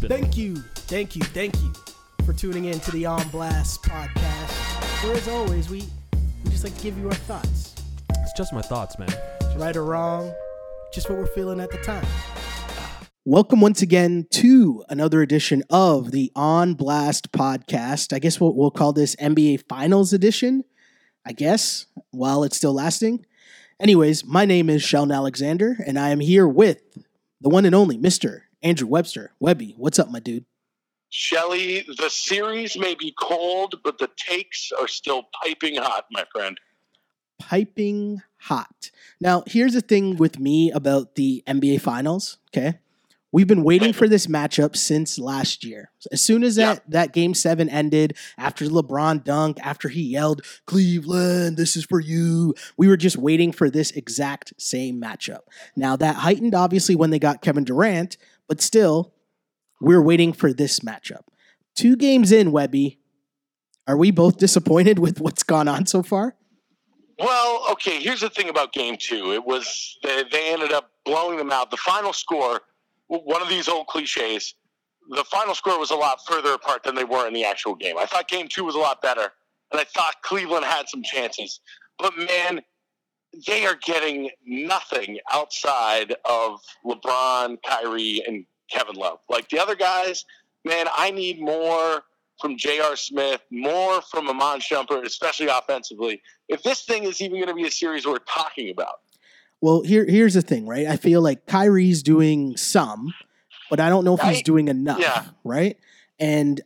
been. Thank you, thank you, thank you for tuning in to the On Blast podcast. Where, as always, we, we just like to give you our thoughts. It's just my thoughts, man. Right or wrong, just what we're feeling at the time. Welcome once again to another edition of the On Blast podcast. I guess we'll, we'll call this NBA Finals edition, I guess, while it's still lasting. Anyways, my name is Sheldon Alexander, and I am here with the one and only Mr. Andrew Webster. Webby, what's up, my dude? Shelly, the series may be cold, but the takes are still piping hot, my friend. Piping hot. Now, here's the thing with me about the NBA Finals, okay? We've been waiting for this matchup since last year. As soon as that, Yeah. that game seven ended, after LeBron dunked, after he yelled, Cleveland, this is for you, we were just waiting for this exact same matchup. Now, that heightened obviously when they got Kevin Durant, but still, we're waiting for this matchup. Two games in, Webby. Are we both disappointed with what's gone on so far? Well, okay, here's the thing about game two. It was they, they ended up blowing them out. The final score, one of these old cliches, the final score was a lot further apart than they were in the actual game. I thought game two was a lot better, and I thought Cleveland had some chances. But man, they are getting nothing outside of LeBron, Kyrie, and Kevin Love. Like the other guys, man, I need more from J.R. Smith, more from Iman Shumpert, especially offensively. If this thing is even going to be a series we're talking about, Well, here here's the thing, right? I feel like Kyrie's doing some, but I don't know if he's doing enough, Yeah. right? And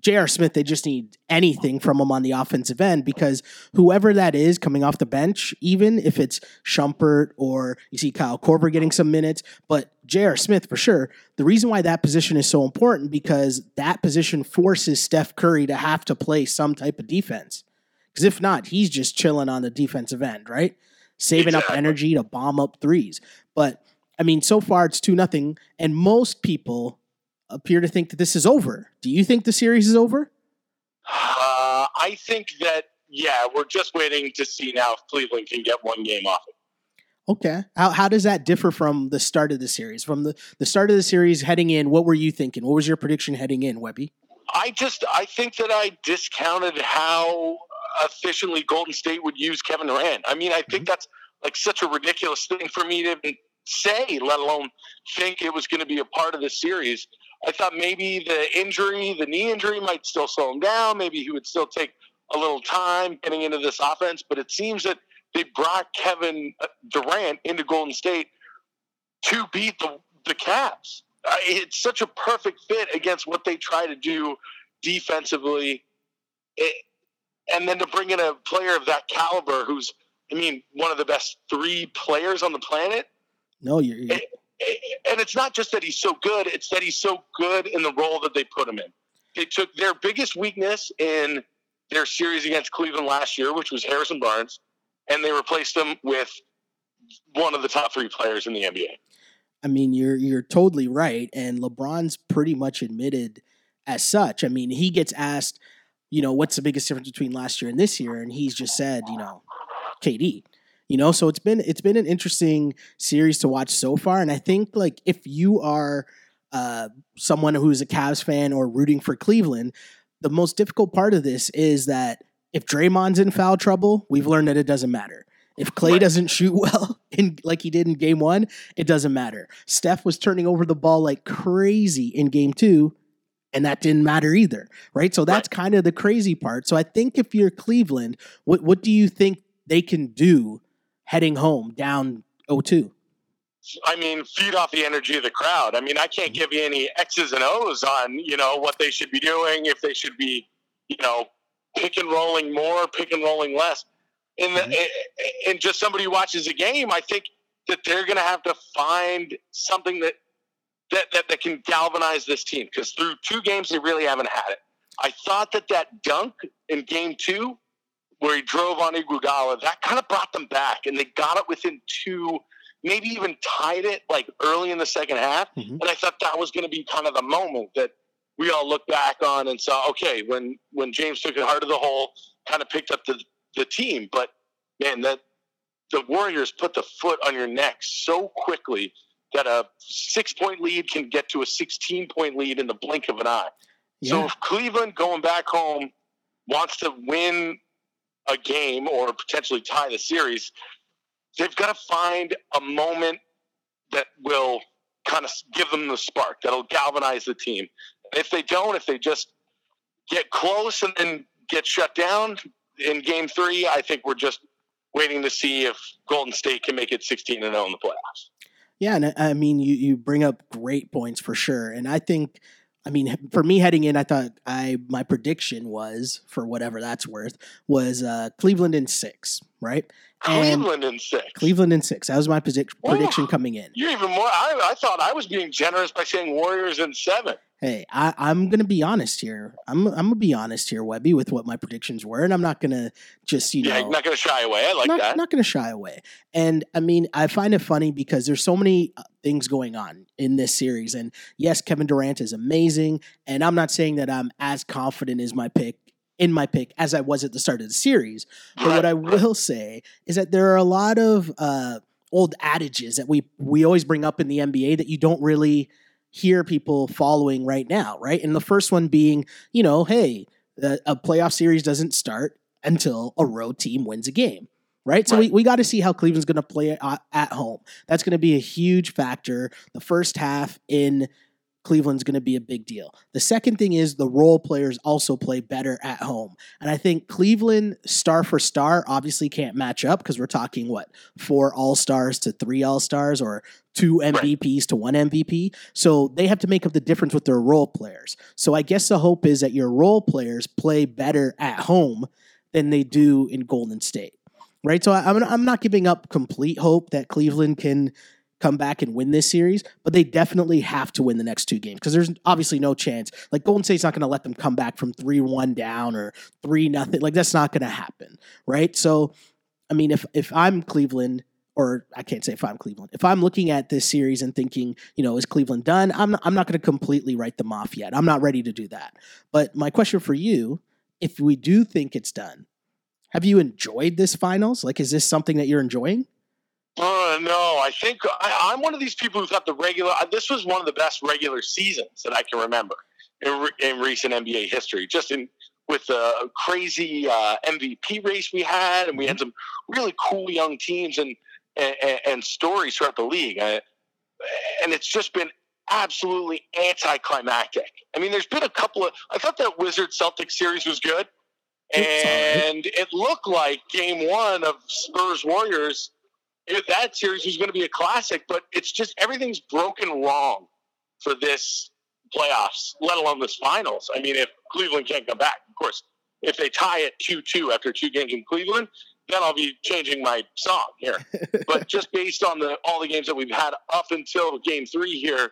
J.R. Smith, they just need anything from him on the offensive end because whoever that is coming off the bench, even if it's Shumpert or you see Kyle Korver getting some minutes, but J.R. Smith for sure. The reason why that position is so important because that position forces Steph Curry to have to play some type of defense. Because if not, he's just chilling on the defensive end, right? Saving up energy to bomb up threes. But I mean, so far it's two nothing, and most people appear to think that this is over. Do you think the series is over? uh, I think that yeah, we're just waiting to see now if Cleveland can get one game off. it. Okay. How how does that differ from the start of the series? From the, the start of the series heading in, what were you thinking? What was your prediction heading in, Webby? I just I think that I discounted how efficiently Golden State would use Kevin Durant. I mean, I think that's like such a ridiculous thing for me to even say, let alone think it was going to be a part of the series. I thought maybe the injury, the knee injury, might still slow him down. Maybe he would still take a little time getting into this offense. But it seems that they brought Kevin uh, Durant into Golden State to beat the the Cavs. Uh, it's such a perfect fit against what they try to do defensively, It- and then to bring in a player of that caliber, who's I mean one of the best three players on the planet. No, you're, you're And it's not just that he's so good; it's that he's so good in the role that they put him in. They took their biggest weakness in their series against Cleveland last year, which was Harrison Barnes, and they replaced him with one of the top three players in the NBA. I mean, you're you're totally right, and LeBron's pretty much admitted as such. I mean, he gets asked, you know, what's the biggest difference between last year and this year, and he's just said, you know, KD. You know, so it's been it's been an interesting series to watch so far, and I think like if you are uh, someone who's a Cavs fan or rooting for Cleveland, the most difficult part of this is that if Draymond's in foul trouble, we've learned that it doesn't matter. If Clay doesn't shoot well, in like he did in Game One, it doesn't matter. Steph was turning over the ball like crazy in Game Two, and that didn't matter either, right? So that's kind of the crazy part. So I think if you're Cleveland, what what do you think they can do heading home down 0-2? I mean, feed off the energy of the crowd. I mean, I can't give you any X's and O's on, you know, what they should be doing, if they should be, you know, pick and rolling more, pick and rolling less. And, the, mm-hmm. eh, eh, and just somebody who watches a game, I think that they're going to have to find something that, that, that, that can galvanize this team because through two games, they really haven't had it. I thought that that dunk in game two, where he drove on Iguodala, that kind of brought them back, and they got it within two maybe even tied it like early in the second half. Mhm. And I thought that was going to be kind of the moment that we all look back on and saw, okay, when when James took it hard to the hole, kind of picked up the the team. But man, that the Warriors put the foot on your neck so quickly that a six point lead can get to a 16 point lead in the blink of an eye. Yeah. So if Cleveland going back home wants to win a game or potentially tie the series, they've got to find a moment that will kind of give them the spark that'll galvanize the team. If they don't, if they just get close and then get shut down in game three, I think we're just waiting to see if Golden State can make it 16 and 0 in the playoffs. Yeah, and I mean, you you bring up great points for sure, and I think, I mean, for me heading in, I thought I my prediction was for whatever that's worth was uh, Cleveland in six, right? And Cleveland in six. Cleveland in six. That was my predict- Ooh. prediction coming in. You're even more. I, I thought I was being generous by saying Warriors in seven. Hey, I, I'm gonna be honest here. I'm I'm gonna be honest here, Webby, with what my predictions were, and I'm not gonna just you know. yeah, not going to shy away. I like not, that. not going to shy away. And I mean, I find it funny because there's so many uh, things going on in this series. And yes, Kevin Durant is amazing. And I'm not saying that I'm as confident as my pick in my pick as I was at the start of the series. But what I will say is that there are a lot of uh, old adages that we we always bring up in the NBA that you don't really hear people following right now, right? And the first one being, you know, hey, a, a playoff series doesn't start until a road team wins a game. Right. So Right. we, we got to see how Cleveland's going to play at, at home. That's going to be a huge factor. The first half in Cleveland's going to be a big deal. The second thing is the role players also play better at home. And I think Cleveland, star for star, obviously can't match up because we're talking what, four All Stars to three All Stars or two MVPs to one MVP. So they have to make up the difference with their role players. So I guess the hope is that your role players play better at home than they do in Golden State. Right. So I, I'm, I'm not giving up complete hope that Cleveland can come back and win this series, but they definitely have to win the next two games because there's obviously no chance. Like Golden State's not going to let them come back from three one down or three nothing. Like that's not going to happen, right? So, I mean, if if I'm Cleveland, or I can't say if I'm Cleveland, if I'm looking at this series and thinking, you know, is Cleveland done? I'm not, I'm not going to completely write them off yet. I'm not ready to do that. But my question for you, if we do think it's done, have you enjoyed this finals? Like, is this something that you're enjoying? Uh, no, I think I, I'm one of these people who thought the regular. uh, This was one of the best regular seasons that I can remember in, re- in recent NBA history. Just in with the crazy uh, MVP race we had, and we had some really cool young teams and and, and stories throughout the league. I, and it's just been absolutely anticlimactic. I mean, there's been a couple of. I thought that Wizard Celtics series was good, It's all right. and it looked like Game One of Spurs Warriors. That series was going to be a classic, but it's just everything's broken wrong for this playoffs, let alone this finals. I mean, if Cleveland can't come back, of course, if they tie it two-two after two games in Cleveland, then I'll be changing my song here. but just based on the all the games that we've had up until Game Three here,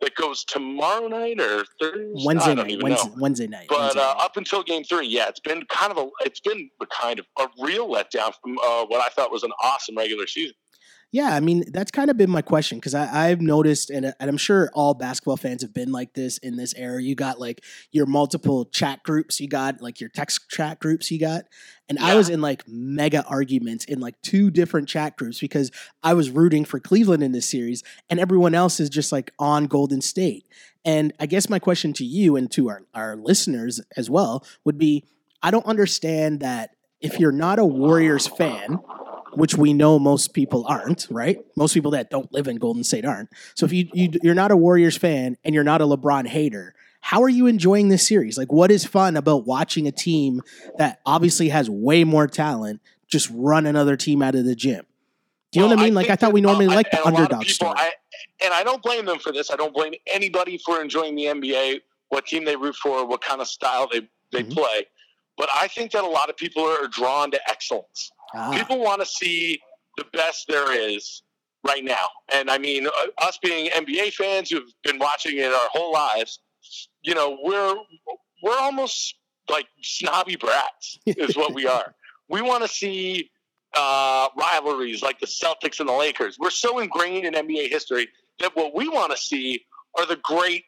that goes tomorrow night or Thursday, Wednesday night. Wednesday. Wednesday night. But Wednesday uh, night. up until game three, yeah, it's been kind of a it's been a kind of a real letdown from uh, what I thought was an awesome regular season. Yeah, I mean that's kind of been my question because I've noticed, and, and I'm sure all basketball fans have been like this in this era. You got like your multiple chat groups, you got like your text chat groups, you got, and I was in like mega arguments in like two different chat groups because I was rooting for Cleveland in this series, and everyone else is just like on Golden State. And I guess my question to you and to our our listeners as well would be, I don't understand that if you're not a Warriors fan which we know most people aren't, right? Most people that don't live in Golden State aren't. So if you, you you're not a Warriors fan and you're not a LeBron hater, how are you enjoying this series? Like, what is fun about watching a team that obviously has way more talent just run another team out of the gym? Do you know what I mean? like, I thought we normally uh, like the and a lot of underdog people- story. I, and I don't blame them for this. I don't blame anybody for enjoying the NBA, what team they root for, what kind of style they they Mhm. play. But I think that a lot of people are drawn to excellence. Ah, people want to see the best there is right now. And I mean, uh, us being NBA fans who've been watching it our whole lives, you know, we're we're almost like snobby brats, is what we are. We want to see uh, rivalries like the Celtics and the Lakers. We're so ingrained in NBA history that what we want to see are the great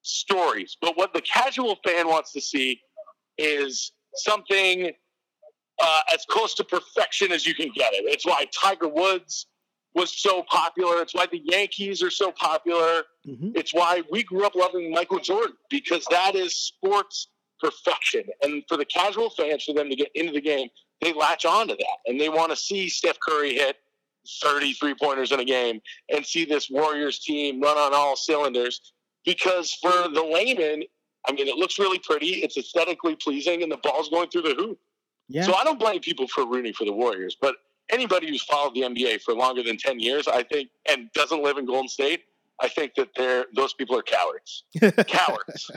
stories. But what the casual fan wants to see is something uh, as close to perfection as you can get it. It's why Tiger Woods was so popular. It's why the Yankees are so popular. Mhm. It's why we grew up loving Michael Jordan because that is sports perfection. And for the casual fans, for them to get into the game, they latch on to that and they want to see Steph Curry hit 33 pointers in a game and see this Warriors team run on all cylinders. Because for the layman, I mean, it looks really pretty, it's aesthetically pleasing, and the ball's going through the hoop. Yeah. So I don't blame people for rooting for the Warriors, but anybody who's followed the NBA for longer than 10 years, I think, and doesn't live in Golden State, I think that they're those people are cowards. Cowards.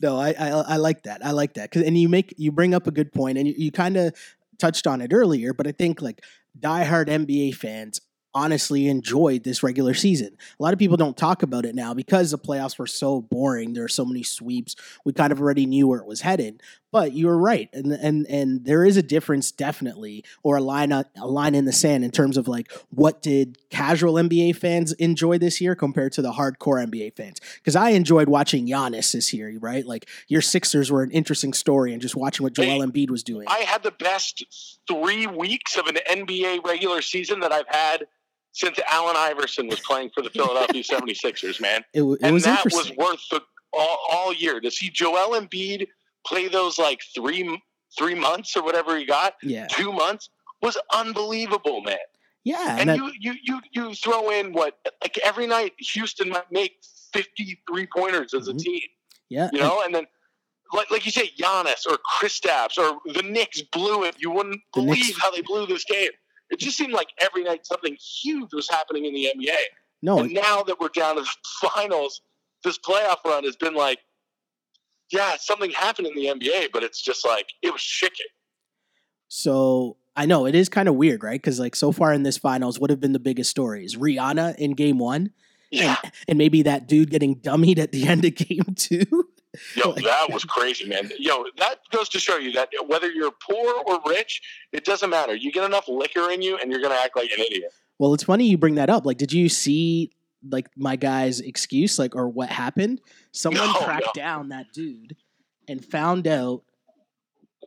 no, I, I I like that. I like that. 'Cause- and you make you bring up a good point, and you, you kind of touched on it earlier. But I think like diehard NBA fans honestly enjoyed this regular season. A lot of people don't talk about it now because the playoffs were so boring. There are so many sweeps. We kind of already knew where it was headed. But you were right, and and and there is a difference definitely, or a line a line in the sand in terms of like what did casual NBA fans enjoy this year compared to the hardcore NBA fans. Because I enjoyed watching Giannis this year, right? Like your Sixers were an interesting story, and just watching what Joel Embiid was doing. I had the best three weeks of an NBA regular season that I've had since Allen Iverson was playing for the Philadelphia 76ers, man. it, it and was that was worth the all, all year to see Joel Embiid play those like three three months or whatever he got, yeah, two months was unbelievable, man. yeah, And that- you, you you you throw in what like every night Houston might make fifty three pointers as a Mhm. team, yeah, you know, and then. Like, like you say, Giannis or Kristaps or the Knicks blew it. You wouldn't believe Knicks- how they blew this game. It just seemed like every night something huge was happening in the NBA. no, And now that we're down to the finals, this playoff run has been like, yeah, something happened in the NBA, but it's just like it was chicken. So I know it is kind of weird, right? Because like so far in this finals, what have been the biggest stories? Rihanna in game one, Yeah, and, and maybe that dude getting dummied at the end of game two. yo, like- that was crazy, man. Yo, that goes to show you that whether you're poor or rich, it doesn't matter. You get enough liquor in you, and you're gonna act like an idiot. Well, it's funny you bring that up. Like, did you see like my guy's excuse, like, or what happened? Someone No, tracked no. down that dude and found out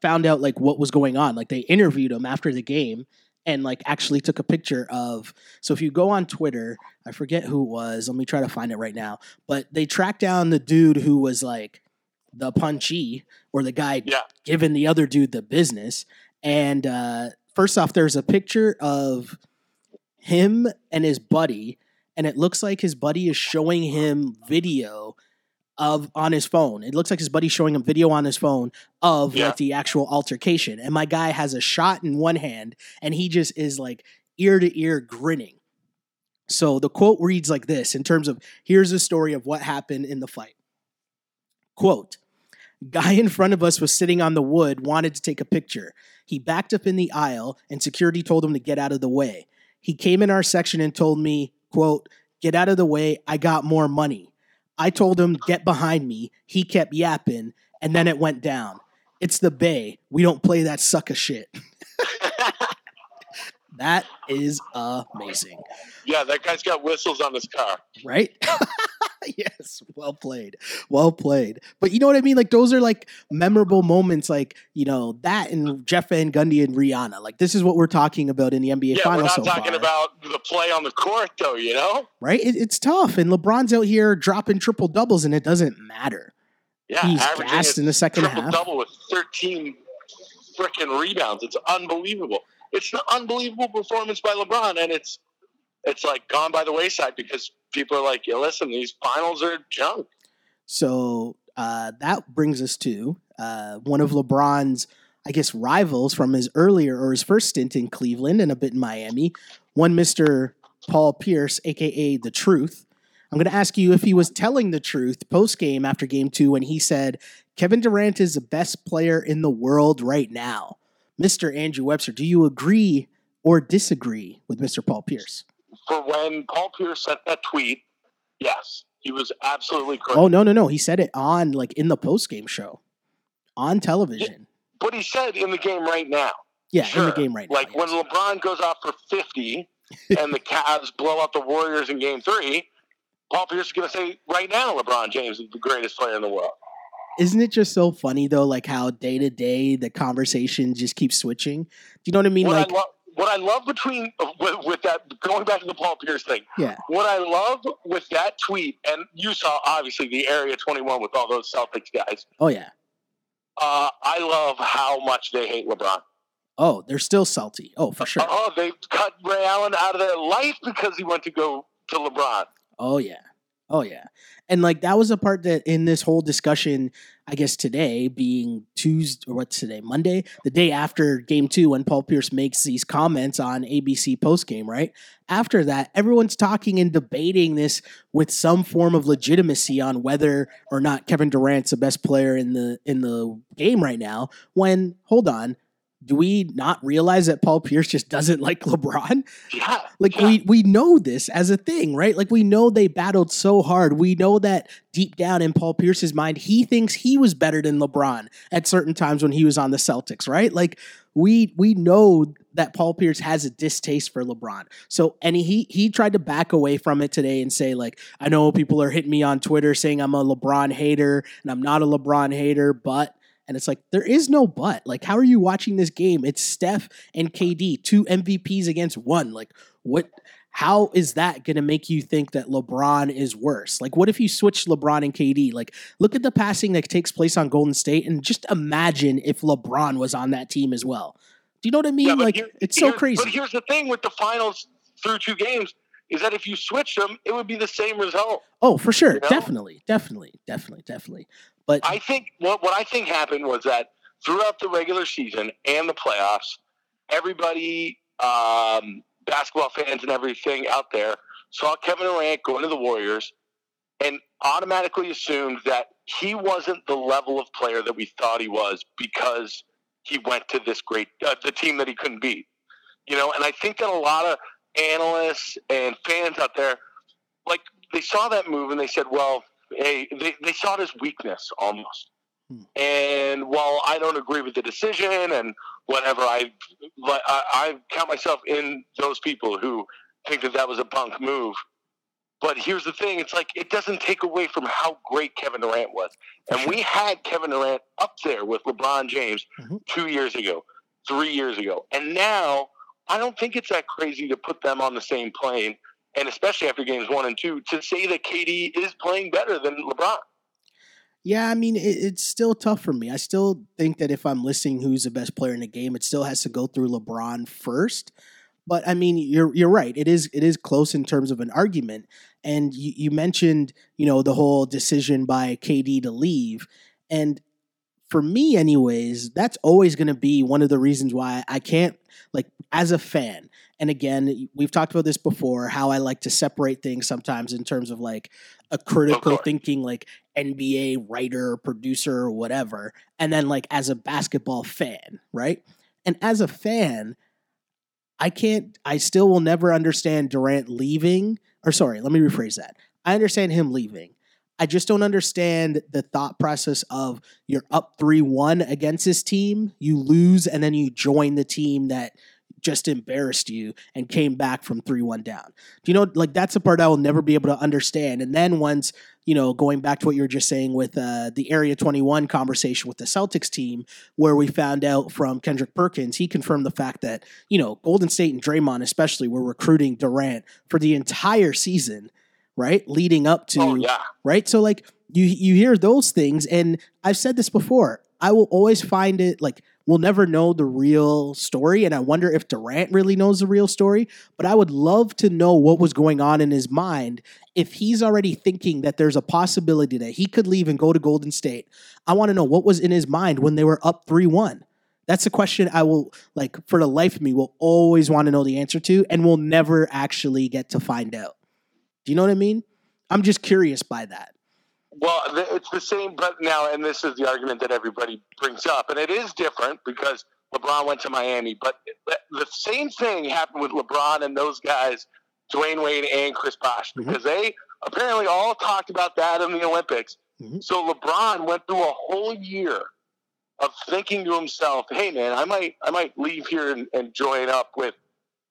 found out like what was going on. Like they interviewed him after the game and like actually took a picture of so if you go on Twitter, I forget who it was, let me try to find it right now. But they tracked down the dude who was like the punchy or the guy Yeah, giving the other dude the business. And uh, first off, there's a picture of him and his buddy, and it looks like his buddy is showing him video of on his phone. It looks like his buddy's showing him video on his phone of Yeah. like the actual altercation. And my guy has a shot in one hand, and he just is like ear to ear grinning. So the quote reads like this in terms of here's the story of what happened in the fight. Quote, guy in front of us was sitting on the wood, wanted to take a picture. He backed up in the aisle and security told him to get out of the way. He came in our section and told me, quote, get out of the way, I got more money. I told him, get behind me. He kept yapping, and then it went down. It's the Bay. We don't play that sucker shit. that is amazing, yeah, that guy's got whistles on his car. right? yes, well played. Well played. But you know what I mean? Like those are like memorable moments like, you know, that and Jeff Van Gundy and Rihanna. Like this is what we're talking about in the NBA finals. Yeah, we're finals not so talking far. about the play on the court, though. You know? right? It, it's tough. And LeBron's out here dropping triple doubles and it doesn't matter. Yeah, He's gassed a in the second triple half. double with 13 freaking rebounds. It's unbelievable. It's an unbelievable performance by LeBron, and it's it's like gone by the wayside because people are like, "Yeah, listen, these finals are junk." So uh, that brings us to uh, one of LeBron's, I guess, rivals from his earlier or his first stint in Cleveland and a bit in Miami, one Mr. Paul Pierce, aka The Truth. I'm going to ask you if he was telling the truth post game after game two when he said, Kevin Durant is the best player in the world right now. Mr. Andrew Webster, do you agree or disagree with Mr. Paul Pierce? For when Paul Pierce sent that tweet, yes, he was absolutely correct. Oh, no, no, no. He said it on, like, in the post game show on television. But he said in the game right now. Yeah, in the game right now. Like when. LeBron goes off for 50 and the Cavs blow out the Warriors in game three, Paul Pierce is going to say right now LeBron James is the greatest player in the world. Isn't it just so funny though, like how day to day the conversation just keeps switching? Do you know what I mean? like, I lo- what I love between with, with, that going back to the Paul Pierce thing. Yeah. What I love with that tweet, and you saw obviously the Area 21 with all those Celtics guys. Oh yeah. Uh, I love how much they hate LeBron. Oh, they're still salty. Oh, for sure. Oh, they cut Ray Allen out of their life because he went to go to LeBron. Oh yeah. Oh yeah. And like that was a part that in this whole discussion, I guess today being Tuesday or what's today, Monday, the day after game two, when Paul Pierce makes these comments on ABC postgame, right? After that, everyone's talking and debating this with some form of legitimacy on whether or not Kevin Durant's the best player in the in the game right now. When hold on, do we not realize that Paul Pierce just doesn't like LeBron? Yeah. Like yeah. we we know this as a thing, right? Like we know they battled so hard. We know that deep down in Paul Pierce's mind, he thinks he was better than LeBron at certain times when he was on the Celtics, right? Like we we know that Paul Pierce has a distaste for LeBron. So and he he tried to back away from it today and say like I know people are hitting me on Twitter saying I'm a LeBron hater and I'm not a LeBron hater, but and it's like, there is no but. Like, how are you watching this game? It's Steph and KD, two MVPs against one. Like, what? How is that going to make you think that LeBron is worse? Like, what if you switch LeBron and KD? Like, look at the passing that takes place on Golden State and just imagine if LeBron was on that team as well. Do you know what I mean? Yeah, like, here, it's so crazy. But here's the thing with the finals through two games is that if you switch them, it would be the same result. Oh, for sure. You know? Definitely. Definitely. Definitely. Definitely. But I think what what I think happened was that throughout the regular season and the playoffs, everybody, um, basketball fans and everything out there, saw Kevin Durant going to the Warriors and automatically assumed that he wasn't the level of player that we thought he was because he went to this great uh, the team that he couldn't beat. You know, and I think that a lot of analysts and fans out there, like they saw that move and they said, well, hey, they, they saw it as weakness almost. Hmm. And while I don't agree with the decision and whatever, I, I, I count myself in those people who think that that was a bunk move. But here's the thing: it's like it doesn't take away from how great Kevin Durant was, and we had Kevin Durant up there with LeBron James Mhm. two years ago, three years ago, and now I don't think it's that crazy to put them on the same plane, and especially after games one and two, to say that KD is playing better than LeBron. Yeah, I mean, it, it's still tough for me. I still think that if I'm listing who's the best player in the game, it still has to go through LeBron first. But I mean, you're you're right. It is it is close in terms of an argument. And you, you mentioned, you know, the whole decision by KD to leave, and for me, anyways, that's always going to be one of the reasons why I can't like as a fan. And again, we've talked about this before. How I like to separate things sometimes in terms of like a critical thinking, like NBA writer, producer, or whatever, and then like as a basketball fan, right? And as a fan, I can't, I still will never understand Durant leaving. Or sorry, let me rephrase that. I understand him leaving. I just don't understand the thought process of you're up 3 1 against this team, you lose, and then you join the team that just embarrassed you and came back from 3 1 down. Do you know, like that's a part I will never be able to understand. And then once, you know, going back to what you were just saying with uh, the Area 21 conversation with the Celtics team, where we found out from Kendrick Perkins, he confirmed the fact that, you know, Golden State and Draymond especially were recruiting Durant for the entire season, right? Leading up to Oh yeah, right? So like you you hear those things, and I've said this before. I will always find it like we'll never know the real story, and I wonder if Durant really knows the real story. But I would love to know what was going on in his mind if he's already thinking that there's a possibility that he could leave and go to Golden State. I want to know what was in his mind when they were up three one. That's a question I will like for the life of me will always want to know the answer to, and we'll never actually get to find out. Do you know what I mean? I'm just curious by that. Well, it's the same, but now, and this is the argument that everybody brings up, and it is different because LeBron went to Miami, but the same thing happened with LeBron and those guys, Dwyane Wade and Chris Bosh, Mhm. because they apparently all talked about that in the Olympics. Mhm. So LeBron went through a whole year of thinking to himself, "Hey, man, I might, I might leave here and, and join up with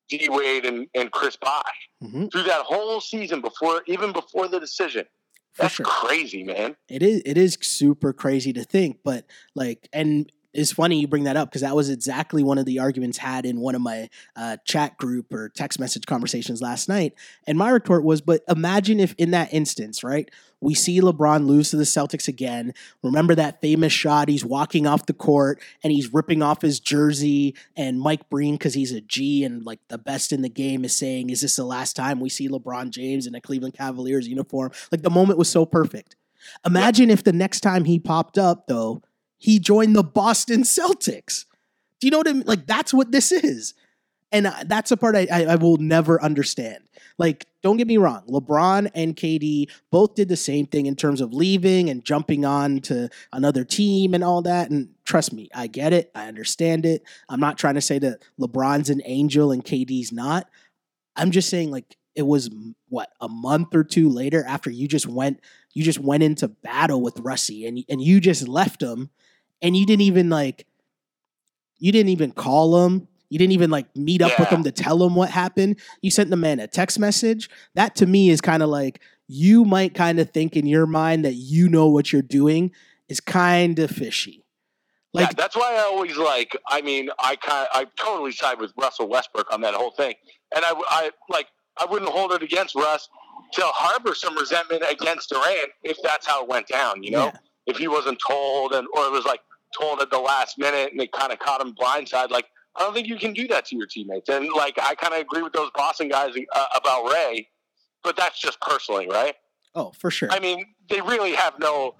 D Wade and, and Chris Bosh." Mm-hmm. Through that whole season, before even before the decision, For that's sure. crazy, man. It is it is super crazy to think, but like and it's funny you bring that up because that was exactly one of the arguments had in one of my uh, chat group or text message conversations last night. And my retort was, but imagine if in that instance, right, we see LeBron lose to the Celtics again. Remember that famous shot? He's walking off the court and he's ripping off his jersey. And Mike Breen, because he's a G and like the best in the game, is saying, Is this the last time we see LeBron James in a Cleveland Cavaliers uniform? Like the moment was so perfect. Imagine if the next time he popped up, though, he joined the Boston Celtics. Do you know what I mean? Like that's what this is. And uh, that's a part I, I, I will never understand. Like, don't get me wrong, LeBron and KD both did the same thing in terms of leaving and jumping on to another team and all that. And trust me, I get it. I understand it. I'm not trying to say that LeBron's an angel and KD's not. I'm just saying, like, it was what a month or two later after you just went you just went into battle with Russie and and you just left him and you didn't even like you didn't even call him you didn't even like meet up yeah. with him to tell him what happened you sent the man a text message that to me is kind of like you might kind of think in your mind that you know what you're doing is kind of fishy like yeah, that's why I always like. I mean, I kind I totally side with Russell Westbrook on that whole thing, and I, I like I wouldn't hold it against Russ to harbor some resentment against Durant if that's how it went down. You know, yeah. if he wasn't told and or it was like told at the last minute and it kind of caught him blindside. Like I don't think you can do that to your teammates. And like I kind of agree with those Boston guys uh, about Ray, but that's just personally, right? Oh, for sure. I mean, they really have no.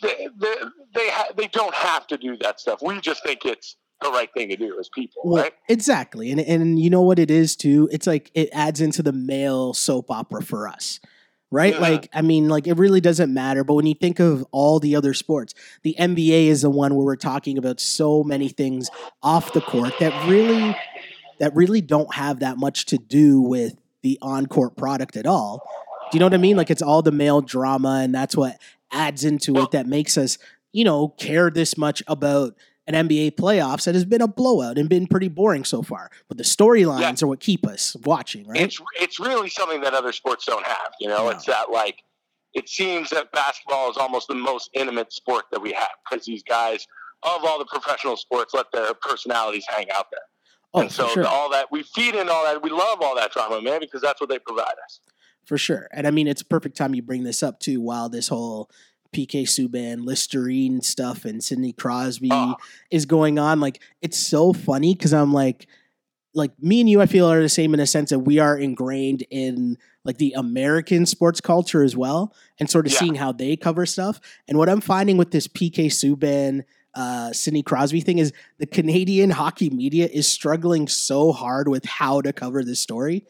They they they, ha- they don't have to do that stuff. We just think it's the right thing to do as people, well, right? Exactly. And and you know what it is too? It's like it adds into the male soap opera for us. Right? Yeah. Like, I mean, like it really doesn't matter. But when you think of all the other sports, the NBA is the one where we're talking about so many things off the court that really that really don't have that much to do with the on-court product at all. Do you know what I mean? Like it's all the male drama and that's what adds into it that makes us, you know, care this much about an NBA playoffs that has been a blowout and been pretty boring so far. But the storylines yeah. are what keep us watching, right? It's it's really something that other sports don't have. You know, no. it's that like it seems that basketball is almost the most intimate sport that we have because these guys of all the professional sports let their personalities hang out there. Oh, and so sure. all that we feed in all that we love all that drama, man, because that's what they provide us. For sure. And I mean it's a perfect time you bring this up too while this whole PK Subban, Listerine stuff, and Sidney Crosby oh. is going on. Like it's so funny because I'm like, like me and you, I feel are the same in a sense that we are ingrained in like the American sports culture as well, and sort of yeah. seeing how they cover stuff. And what I'm finding with this PK Subban, uh, Sidney Crosby thing is the Canadian hockey media is struggling so hard with how to cover this story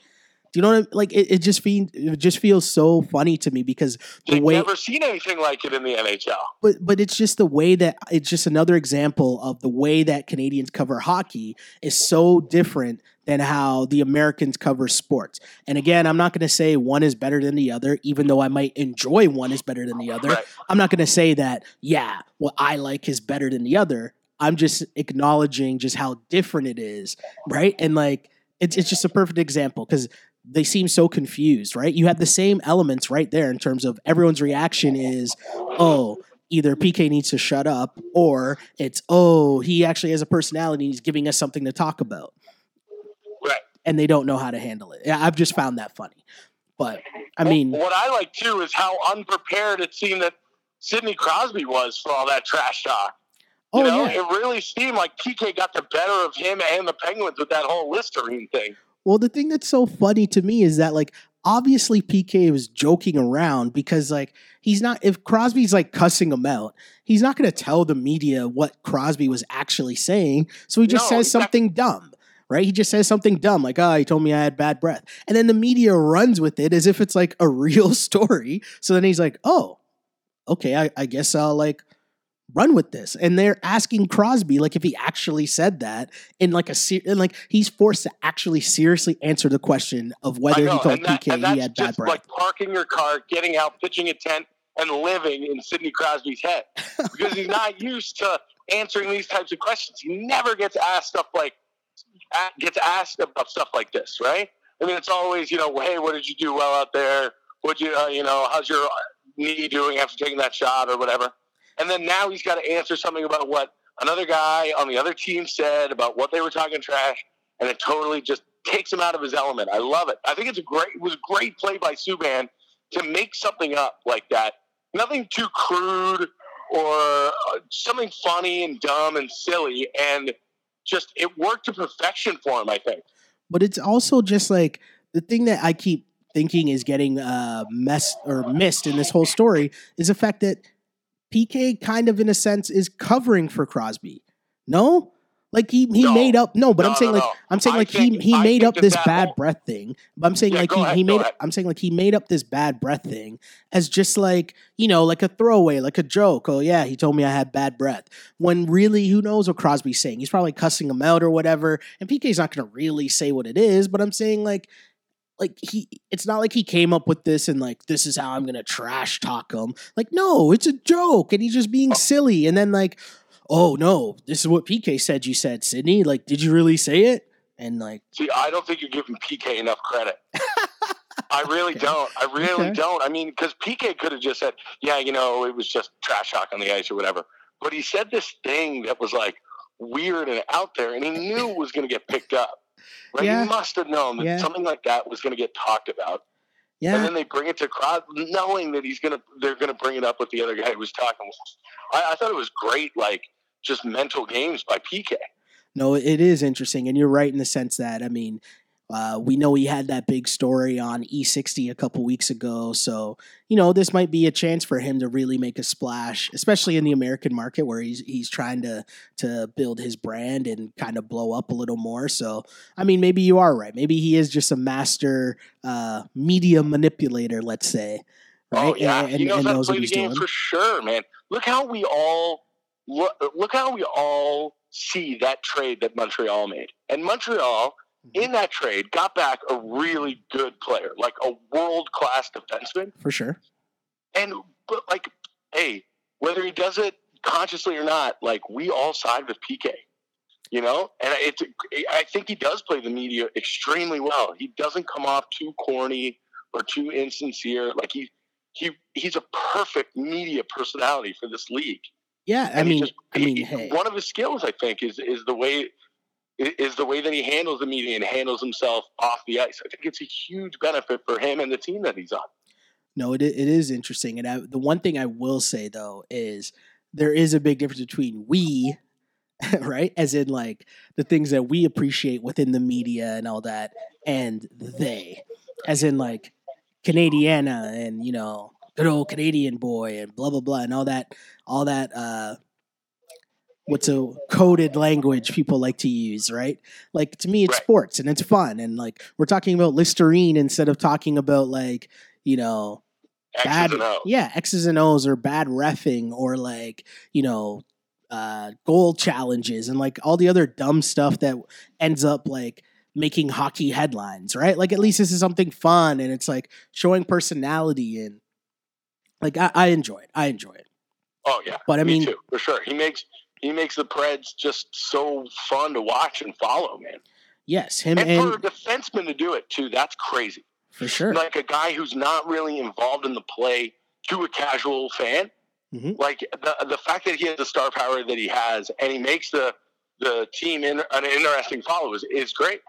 do you know what I, like? It, it just feels it just feels so funny to me because the You've way never seen anything like it in the NHL. But but it's just the way that it's just another example of the way that Canadians cover hockey is so different than how the Americans cover sports. And again, I'm not going to say one is better than the other, even though I might enjoy one is better than the other. Right. I'm not going to say that yeah, what I like is better than the other. I'm just acknowledging just how different it is, right? And like it's it's just a perfect example because they seem so confused, right? You have the same elements right there in terms of everyone's reaction is, oh, either PK needs to shut up or it's, oh, he actually has a personality. He's giving us something to talk about. Right. And they don't know how to handle it. I've just found that funny. But I mean, what I like too is how unprepared it seemed that Sidney Crosby was for all that trash talk. Oh, you oh, know, yeah. it really seemed like PK got the better of him and the Penguins with that whole Listerine thing. Well, the thing that's so funny to me is that like obviously PK was joking around because like he's not if Crosby's like cussing him out, he's not going to tell the media what Crosby was actually saying, so he just no, says something dumb. Right? He just says something dumb like, "Oh, he told me I had bad breath." And then the media runs with it as if it's like a real story. So then he's like, "Oh, okay, I, I guess I'll like run with this. And they're asking Crosby like if he actually said that in like a ser- and like he's forced to actually seriously answer the question of whether he told that, PK he had bad breath. Like parking your car, getting out, pitching a tent, and living in Sidney Crosby's head because he's not used to answering these types of questions. He never gets asked stuff like gets asked about stuff like this, right? I mean, it's always you know, hey, what did you do well out there? What you uh, you know, how's your knee doing after taking that shot or whatever? And then now he's got to answer something about what another guy on the other team said about what they were talking trash, and it totally just takes him out of his element. I love it. I think it's a great. It was a great play by Subban to make something up like that. Nothing too crude or uh, something funny and dumb and silly, and just it worked to perfection for him. I think. But it's also just like the thing that I keep thinking is getting uh, messed or missed in this whole story is the fact that PK kind of in a sense is covering for Crosby. No? Like he he No. made up no, but I'm saying no, like no. I'm saying I like he he I made up this bad breath thing. But I'm saying Yeah, like he, ahead, he made ahead. I'm saying like he made up this bad breath thing as just like, you know, like a throwaway, like a joke. Oh yeah, he told me I had bad breath. When really who knows what Crosby's saying? He's probably cussing him out or whatever. And PK's not gonna really say what it is, but I'm saying like like he it's not like he came up with this and like this is how I'm gonna trash talk him. Like, no, it's a joke and he's just being oh. silly. And then like, oh no, this is what PK said you said, Sidney. Like, did you really say it? And like, See, I don't think you're giving PK enough credit. I really Okay. don't. I really Okay. don't. I mean, because PK could have just said, "Yeah, you know, it was just trash talk on the ice or whatever," but he said this thing that was like weird and out there, and he knew it was going to get picked up. Right? Yeah. He must have known that Yeah. something like that was going to get talked about, Yeah. and then they bring it to Crosby, knowing that he's to they're going to bring it up with the other guy who was talking. I, I thought it was great, like just mental games by PK. no, it is interesting. And you're right in the sense that, I mean, uh, we know he had that big story on E60 a couple weeks ago. So, you know, this might be a chance for him to really make a splash, especially in the American market where he's he's trying to to build his brand and kind of blow up a little more. So, I mean, maybe you are right. Maybe he is just a master uh, media manipulator, let's say. Right? Oh yeah, and, he knows and how to play what the he's game doing. for sure, man. Look how we all look. Look how we all see that trade that Montreal made, and Montreal. Mm-hmm. in that trade got back a really good player, like a world class defenseman, For sure. and but like, hey, whether he does it consciously or not, like we all side with PK. You know, and it's. I think he does play the media extremely well. He doesn't come off too corny or too insincere. Like he, he, he's a perfect media personality for this league. Yeah, I And mean, just- I mean, he- hey, one of his skills, I think, is is the way is the way that he handles the media and handles himself off the ice. I think it's a huge benefit for him and the team that he's on. No, it it is interesting, and I, the one thing I will say though is there is a big difference between we, right, as in like the things that we appreciate within the media and all that, and they, as in like Canadiana and you know good old Canadian boy and blah blah blah and all that, all that. uh What's a coded language people like to use, right? Like to me, it's Right. sports and it's fun, and like we're talking about Listerine instead of talking about like you know X's bad yeah x's and o's or bad refing or like you know uh goal challenges and like all the other dumb stuff that ends up like making hockey headlines right like at least this is something fun and it's like showing personality and like i, I enjoy it i enjoy it Oh yeah, But I me mean- too, for sure. He makes he makes the Preds just so fun to watch and follow, man. yes him And, and, for a defenseman to do it too, that's crazy. for sure Like a guy who's not really involved in the play to a casual fan. Mhm. Like the the fact that he has the star power that he has, and he makes the the team in, an interesting follow is, is great.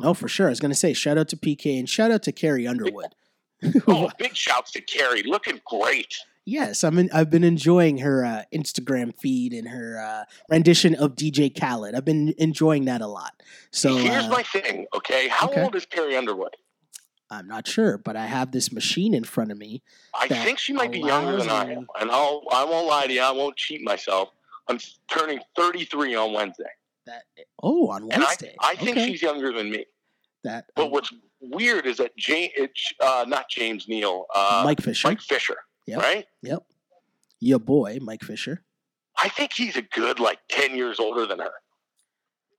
no for sure i was gonna say shout out to pk and shout out to carrie underwood Oh, big shouts to Carrie, looking great. Yes, I'm in, I've been enjoying her uh, Instagram feed and her uh, rendition of DJ Khaled. I've been enjoying that a lot. So Here's uh, my thing, okay? How okay. old is Carrie Underwood? I'm not sure, but I have this machine in front of me. I think she might be younger than I am, and I'll I won't lie to you. I won't cheat myself. I'm turning 33 on Wednesday, That oh, on and I Wednesday. I think okay. she's younger than me. that. But um, what's weird is that James, uh, not James Neal, uh, Mike Fisher, Mike Fisher, Yep. right? yep, your boy Mike Fisher. I think he's a good like 10 years older than her.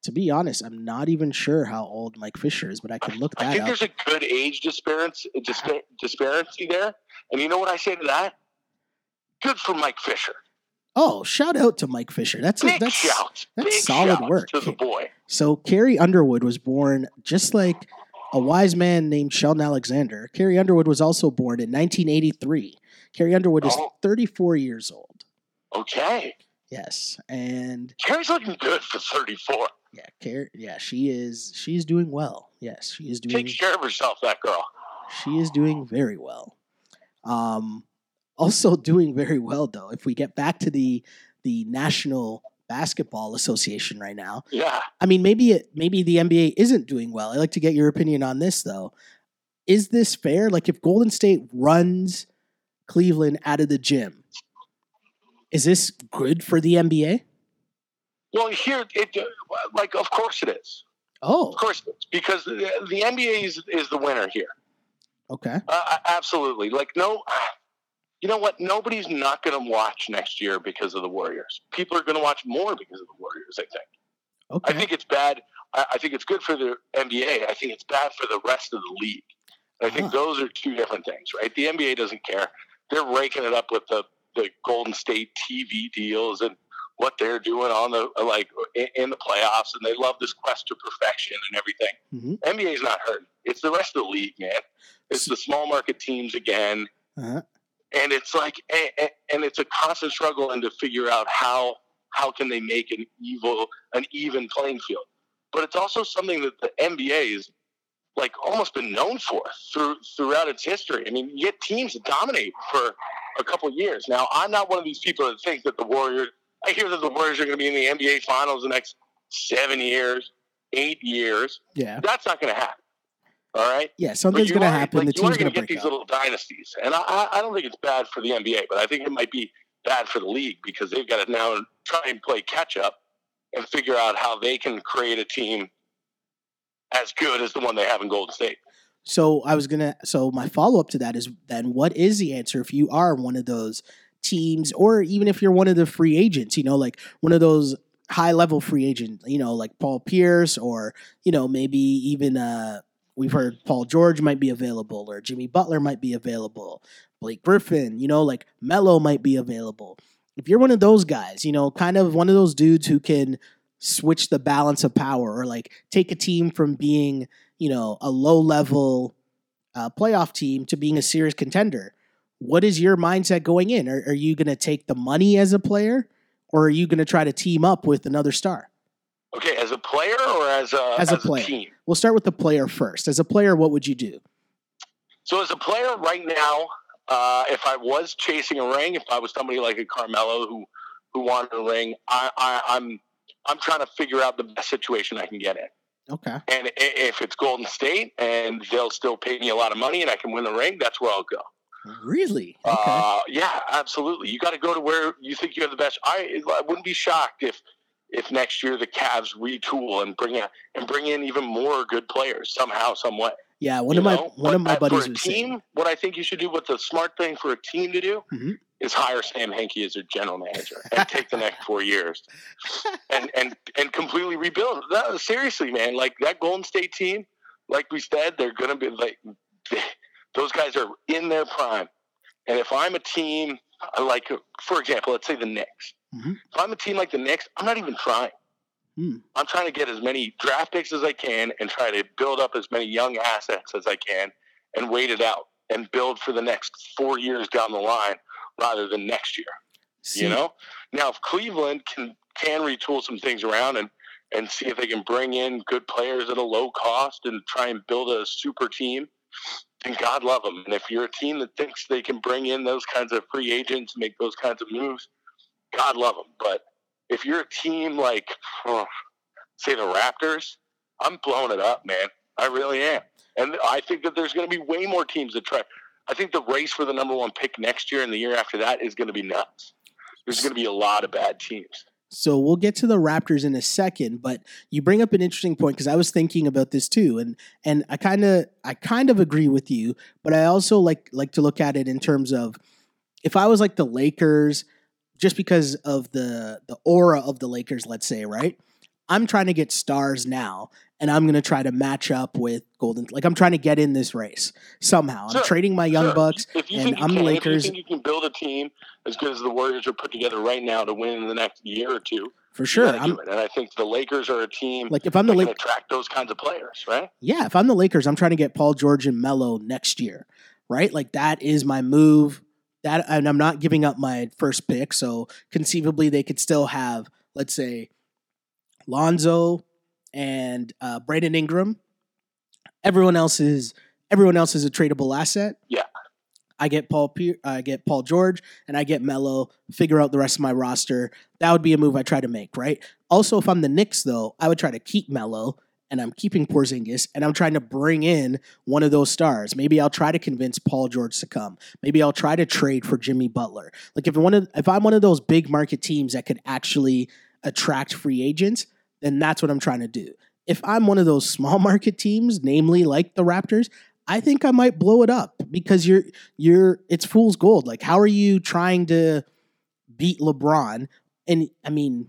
To be honest, I'm not even sure how old Mike Fisher is, but I can look that up. I think up. there's a good age disparity, disparity there. And you know what I say to that? Good for Mike Fisher. Oh, shout out to Mike Fisher. That's a, Big that's shout. that's Big solid work. to the boy. So Carrie Underwood was born just like a wise man named Sheldon Alexander. Carrie Underwood was also born in 1983. Carrie Underwood is Oh. 34 years old. Okay. Yes, and Carrie's looking good for 34. yeah, Car- yeah, she is. She's doing well. Yes, she is doing. Takes care of herself, that girl. She is doing very well. Um, also doing very well though. If we get back to the the National Basketball Association right now, Yeah. I mean, maybe it, maybe the NBA isn't doing well. I'd like to get your opinion on this though. Is this fair? Like, if Golden State runs Cleveland out of the gym, is this good for the NBA? Well, here, it like, of course it is. Oh, Of course it is. Because the, the NBA is, is the winner here. okay. Uh, absolutely. Like, no, you know what? Nobody's not going to watch next year because of the Warriors. People are going to watch more because of the Warriors, I think. Okay. I think it's bad. I, I think it's good for the NBA. I think it's bad for the rest of the league. I think Ah. those are two different things, right? The NBA doesn't care. They're raking it up with the, the Golden State TV deals and what they're doing on the like in, in the playoffs, and they love this quest to perfection and everything. Mhm. NBA's not hurting. It's the rest of the league, man. It's the small market teams again Uh-huh. and it's like a- a- and it's a constant struggle and to figure out how how can they make an evil an even playing field but it's also something that the nba is like almost been known for through throughout its history i mean you get teams that dominate for a couple of years now i'm not one of these people that think that the warriors i hear that the warriors are going to be in the nba finals the next seven years eight years Yeah. that's not going to happen all right Yeah. Something's going to happen. like, the you are team's going gonna get these up. little dynasties, and I- I don't think it's bad for the NBA, but I think it might be bad for the league because they've got to now try and play catch up and figure out how they can create a team as good as the one they have in Golden State. So I was gonna. So my follow up to that is then what is the answer if you are one of those teams, or even if you're one of the free agents, you know, like one of those high level free agents, you know, like Paul Pierce, or you know maybe even uh, we've heard Paul George might be available, or Jimmy Butler might be available, Blake Griffin, you know, like Melo might be available. If you're one of those guys, you know, kind of one of those dudes who can switch the balance of power, or like take a team from being you know, a low level uh, playoff team to being a serious contender. What is your mindset going in? Are, are you going to take the money as a player, or are you going to try to team up with another star? Okay, as a player or as a As a player. team? We'll start with the player first. As a player, what would you do? So as a player right now, uh, if I was chasing a ring, if I was somebody like a Carmelo who who wanted a ring, I, I, I'm I'm trying to figure out the best situation I can get in. Okay. And if it's Golden State and they'll still pay me a lot of money and I can win the ring, that's where I'll go. Really? Okay. Uh, yeah, absolutely. You got to go to where you think you have the best. I, I wouldn't be shocked if if next year the Cavs retool and bring in, and bring in even more good players somehow, some way. yeah. One you of my know? one of my buddies for a team. saying. What I think you should do, what the smart thing for a team to do, Mhm. Is hire Sam Hinkie as their general manager and take the next four years and and and completely rebuild. No, seriously, man, like that Golden State team, like we said, they're gonna be like those guys are in their prime. And if I'm a team like, for example, let's say the Knicks. Mhm. If I'm a team like the Knicks, I'm not even trying. Hmm. I'm trying to get as many draft picks as I can and try to build up as many young assets as I can and wait it out and build for the next four years down the line rather than next year. See, You know, now if Cleveland can can retool some things around and and see if they can bring in good players at a low cost and try and build a super team, then God love them. And if you're a team that thinks they can bring in those kinds of free agents, make those kinds of moves, God love them. But if you're a team like, oh, say the Raptors, I'm blowing it up, man. I really am. And I think that there's going to be way more teams that try. I think the race for the number one pick next year and the year after that is going to be nuts. There's going to be a lot of bad teams. So we'll get to the Raptors in a second, but you bring up an interesting point because I was thinking about this too, and and I kind of I kind of agree with you, but I also like like to look at it in terms of if I was like the Lakers, just because of the the aura of the Lakers, let's say, right? I'm trying to get stars now, and I'm going to try to match up with Golden. Like I'm trying to get in this race somehow. I'm trading my young Sure. bucks. If you and I'm the can, Lakers. If you think you can build a team as good as the Warriors are put together right now to win in the next year or two, For sure. And I think the Lakers are a team like if I'm the Lakers. attract those kinds of players, right? Yeah, if I'm the Lakers, I'm trying to get Paul George and Melo next year, right? Like that is my move that, and I'm not giving up my first pick. So conceivably, they could still have, let's say, Lonzo and uh, Brandon Ingram. Everyone else is everyone else is a tradable asset. Yeah. I get Paul Pier- I get Paul George and I get Melo, figure out the rest of my roster. That would be a move I try to make, right? Also, if I'm the Knicks though, I would try to keep Melo and I'm keeping Porzingis and I'm trying to bring in one of those stars. Maybe I'll try to convince Paul George to come. Maybe I'll try to trade for Jimmy Butler. Like if one of if I'm one of those big market teams that could actually attract free agents, then that's what I'm trying to do. If I'm one of those small market teams, namely like the Raptors, I think I might blow it up because you're you're it's fool's gold. Like how are you trying to beat LeBron? And I mean,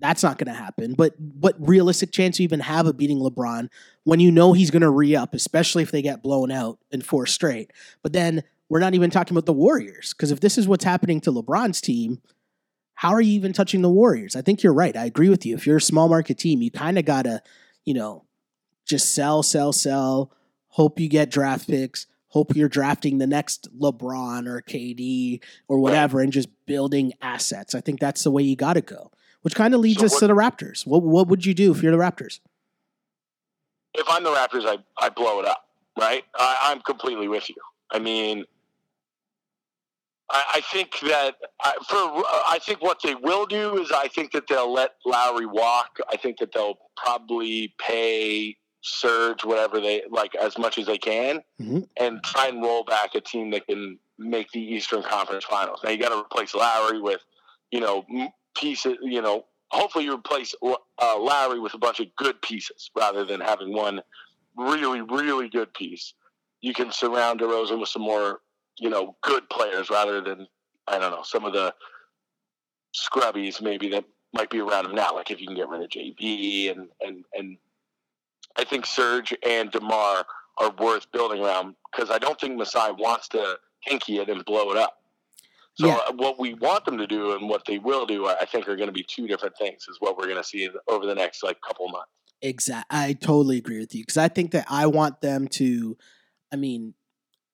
that's not going to happen. But what realistic chance you even have of beating LeBron when you know he's going to re up, especially if they get blown out in four straight? But then we're not even talking about the Warriors because if this is what's happening to LeBron's team, how are you even touching the Warriors? I think you're right. I agree with you. If you're a small market team, you kind of got to, you know, just sell, sell, sell. Hope you get draft picks. Hope you're drafting the next LeBron or KD or whatever and just building assets. I think that's the way you got to go which kind of leads So us what- to the Raptors. What what would you do if you're the Raptors? if I'm the Raptors, I, I blow it up, right? I, I'm completely with you. I mean, I, I think that I, for I think what they will do is I think that they'll let Lowry walk. I think that they'll probably pay Serge whatever they like as much as they can, Mhm. and try and roll back a team that can make the Eastern Conference Finals. Now you got to replace Lowry with, you know, pieces. You know, hopefully you replace uh, Lowry with a bunch of good pieces rather than having one really, really good piece. You can surround DeRozan with some more, you know, good players rather than I don't know some of the scrubbies maybe that might be around him now. Like if you can get rid of JB and and and I think Serge and Demar are worth building around because I don't think Masai wants to Hinkie it and blow it up. So Yeah. uh, what we want them to do and what they will do, I think, are going to be two different things. Is what we're going to see over the next like couple months. Exactly, I totally agree with you because I think that I want them to. I mean,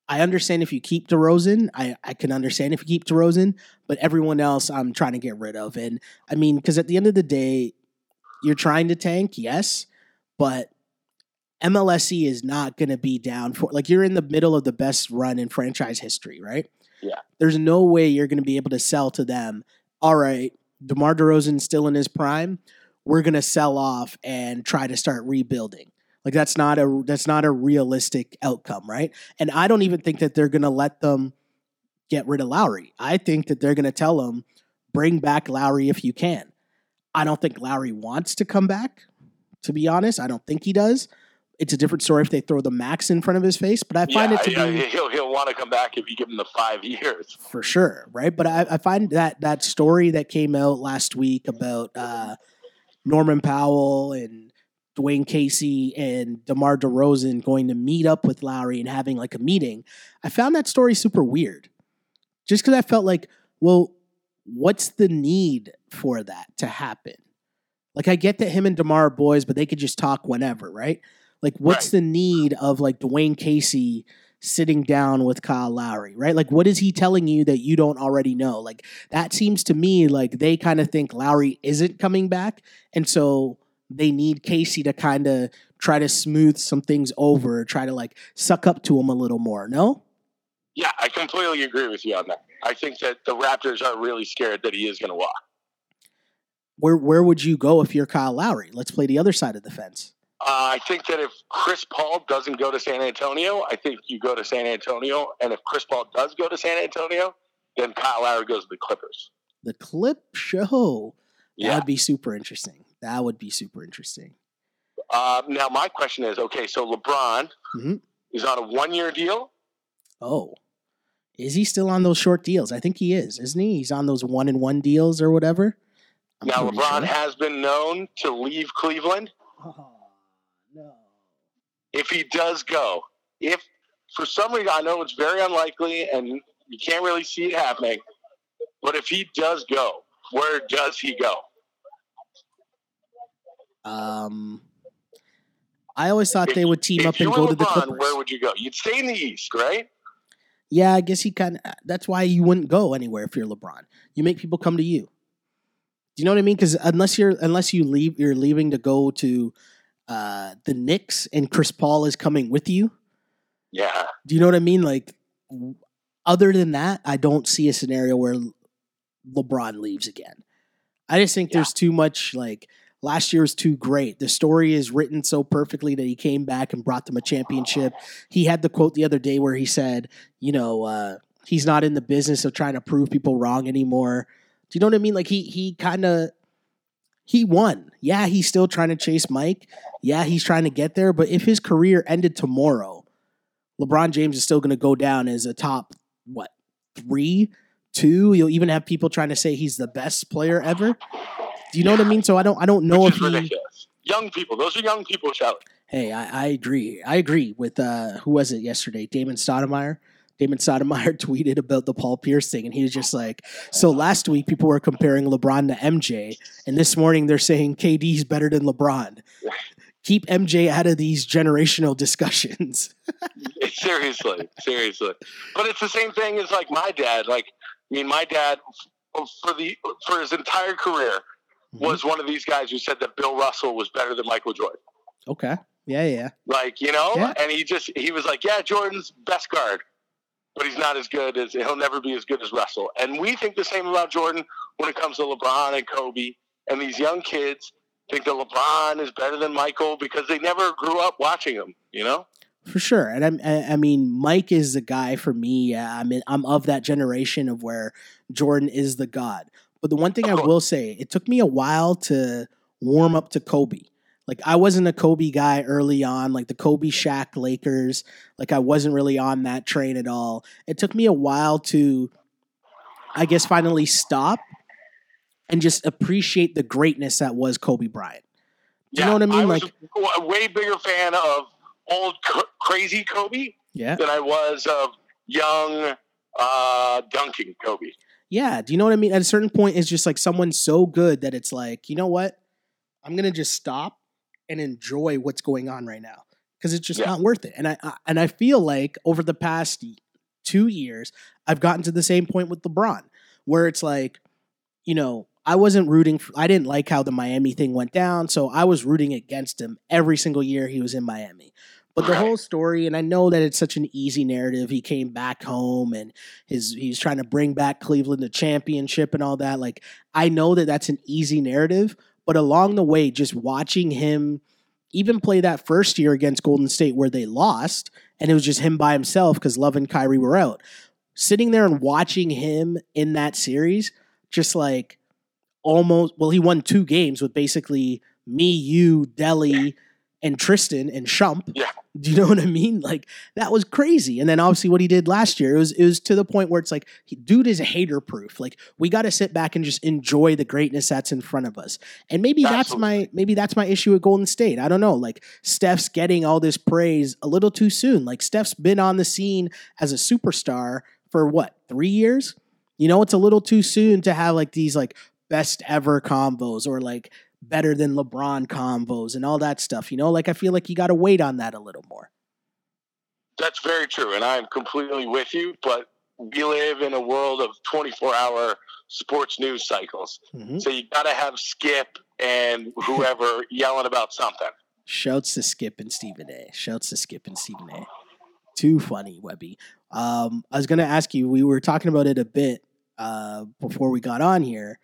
I understand if you keep DeRozan. I I can understand if you keep DeRozan, but everyone else I'm trying to get rid of. And I mean, because at the end of the day, you're trying to tank, yes, but MLSE is not going to be down for like you're in the middle of the best run in franchise history, right? Yeah. There's no way you're going to be able to sell to them. All right, DeMar DeRozan's still in his prime. We're going to sell off and try to start rebuilding. Like that's not a that's not a realistic outcome, right? And I don't even think that they're going to let them get rid of Lowry. I think that they're going to tell them bring back Lowry if you can. I don't think Lowry wants to come back. To be honest, I don't think he does. It's a different story if they throw the max in front of his face, but I find yeah, it to yeah, be he'll he'll want to come back if you give him the five years. for sure, right? But I, I find that that story that came out last week about uh, Norman Powell and Dwane Casey and DeMar DeRozan going to meet up with Lowry and having like a meeting, I found that story super weird. Just because I felt like, well, what's the need for that to happen? Like, I get that him and DeMar are boys, but they could just talk whenever, right? Like, what's Right. the need of like Dwane Casey sitting down with Kyle Lowry, right? Like, what is he telling you that you don't already know? Like, that seems to me like they kind of think Lowry isn't coming back. And so they need Casey to kind of try to smooth some things over, try to like suck up to him a little more. No? Yeah, I completely agree with you on that. I think that the Raptors are really scared that he is going to walk. Where where would you go if you're Kyle Lowry? Let's play the other side of the fence. Uh, I think that if Chris Paul doesn't go to San Antonio, I think you go to San Antonio. And if Chris Paul does go to San Antonio, then Kyle Lowry goes to the Clippers. The clip show. Yeah. That'd be super interesting. That would be super interesting. Uh, now, my question is okay, so LeBron Mhm. is on a one year deal. Oh. Is he still on those short deals? I think he is, isn't he? He's on those one and one deals or whatever. I'm now, LeBron sure. has been known to leave Cleveland. Oh, no. If he does go, if for some reason, I know it's very unlikely and you can't really see it happening, but if he does go, where does he go? Um, I always thought If- they would team up and go to the Clippers. Where would you go? You'd stay in the East, right? yeah, I guess he kind of. That's why you wouldn't go anywhere if you're LeBron. You make people come to you. Do you know what I mean? Because unless you're unless you leave, you're leaving to go to uh, the Knicks, and Chris Paul is coming with you. Yeah. Do you know what I mean? Like, other than that, I don't see a scenario where LeBron leaves again. I just think Yeah. there's too much like last year was too great. The story is written so perfectly that he came back and brought them a championship. He had the quote the other day where he said, you know, uh, he's not in the business of trying to prove people wrong anymore. Do you know what I mean? Like he he kind of he won. Yeah, he's still trying to chase Mike. Yeah, he's trying to get there, but if his career ended tomorrow, LeBron James is still going to go down as a top what three, two. You'll even have people trying to say he's the best player ever. Do you know what I mean? So I don't I don't know Which if he. ridiculous. Young people. Those are young people shouting. Hey, I, I agree. I agree with uh who was it yesterday? Damon Stoudemire. Damon Stoudemire tweeted about the Paul Pierce thing, and he was just like, "So last week people were comparing LeBron to MJ, and this morning they're saying KD's better than LeBron. Keep MJ out of these generational discussions." seriously, seriously. But it's the same thing as like my dad. Like, I mean, my dad for the for his entire career Mm-hmm. was one of these guys who said that Bill Russell was better than Michael Jordan. Okay. Yeah, yeah. Like, you know, Yeah. and he just he was like, yeah, Jordan's best guard, but he's not as good as he'll never be as good as Russell. And we think the same about Jordan when it comes to LeBron and Kobe and these young kids think that LeBron is better than Michael because they never grew up watching him. You know. For sure, and I'm, I, I mean, Mike is the guy for me. I mean, I'm of that generation of where Jordan is the god. But the one thing I will say, it took me a while to warm up to Kobe. Like I wasn't a Kobe guy early on, like the Kobe Shaq Lakers. Like I wasn't really on that train at all. It took me a while to, I guess, finally stop and just appreciate the greatness that was Kobe Bryant. Do you know what I mean? was Like- a way bigger fan of old crazy Kobe Yeah. than I was of young uh, dunking Kobe. Yeah, do you know what I mean? At a certain point, it's just like someone so good that it's like, you know what? I'm gonna just stop and enjoy what's going on right now because it's just Yeah. not worth it. And I, I and I feel like over the past two years, I've gotten to the same point with LeBron, where it's like, you know, I wasn't rooting. For, I didn't like how the Miami thing went down, so I was rooting against him every single year he was in Miami. But the whole story, and I know that it's such an easy narrative. He came back home and his he's trying to bring back Cleveland the championship and all that. Like I know that that's an easy narrative, but along the way, just watching him even play that first year against Golden State where they lost, and it was just him by himself because Love and Kyrie were out. Sitting there and watching him in that series, just like almost well, he won two games with basically me, you, Delly, and Tristan and Shump. Yeah. Do you know what I mean? Like that was crazy. And then obviously what he did last year, it was it was to the point where it's like, dude is hater proof. Like we got to sit back and just enjoy the greatness that's in front of us. And maybe that's my maybe that's my issue with Golden State. I don't know. Like Steph's getting all this praise a little too soon. Like Steph's been on the scene as a superstar for what three years. You know, it's a little too soon to have like these like best ever combos or like better than LeBron combos and all that stuff. You know, like I feel like you got to wait on that a little more. That's very true, and I'm completely with you. But we live in a world of 24 hour sports news cycles, Mhm. so you got to have Skip and whoever yelling about something. Shouts to Skip and Stephen A. Shouts to Skip and Stephen A. Too funny, Webby. Um, I was going to ask you. We were talking about it a bit uh, before we got on here.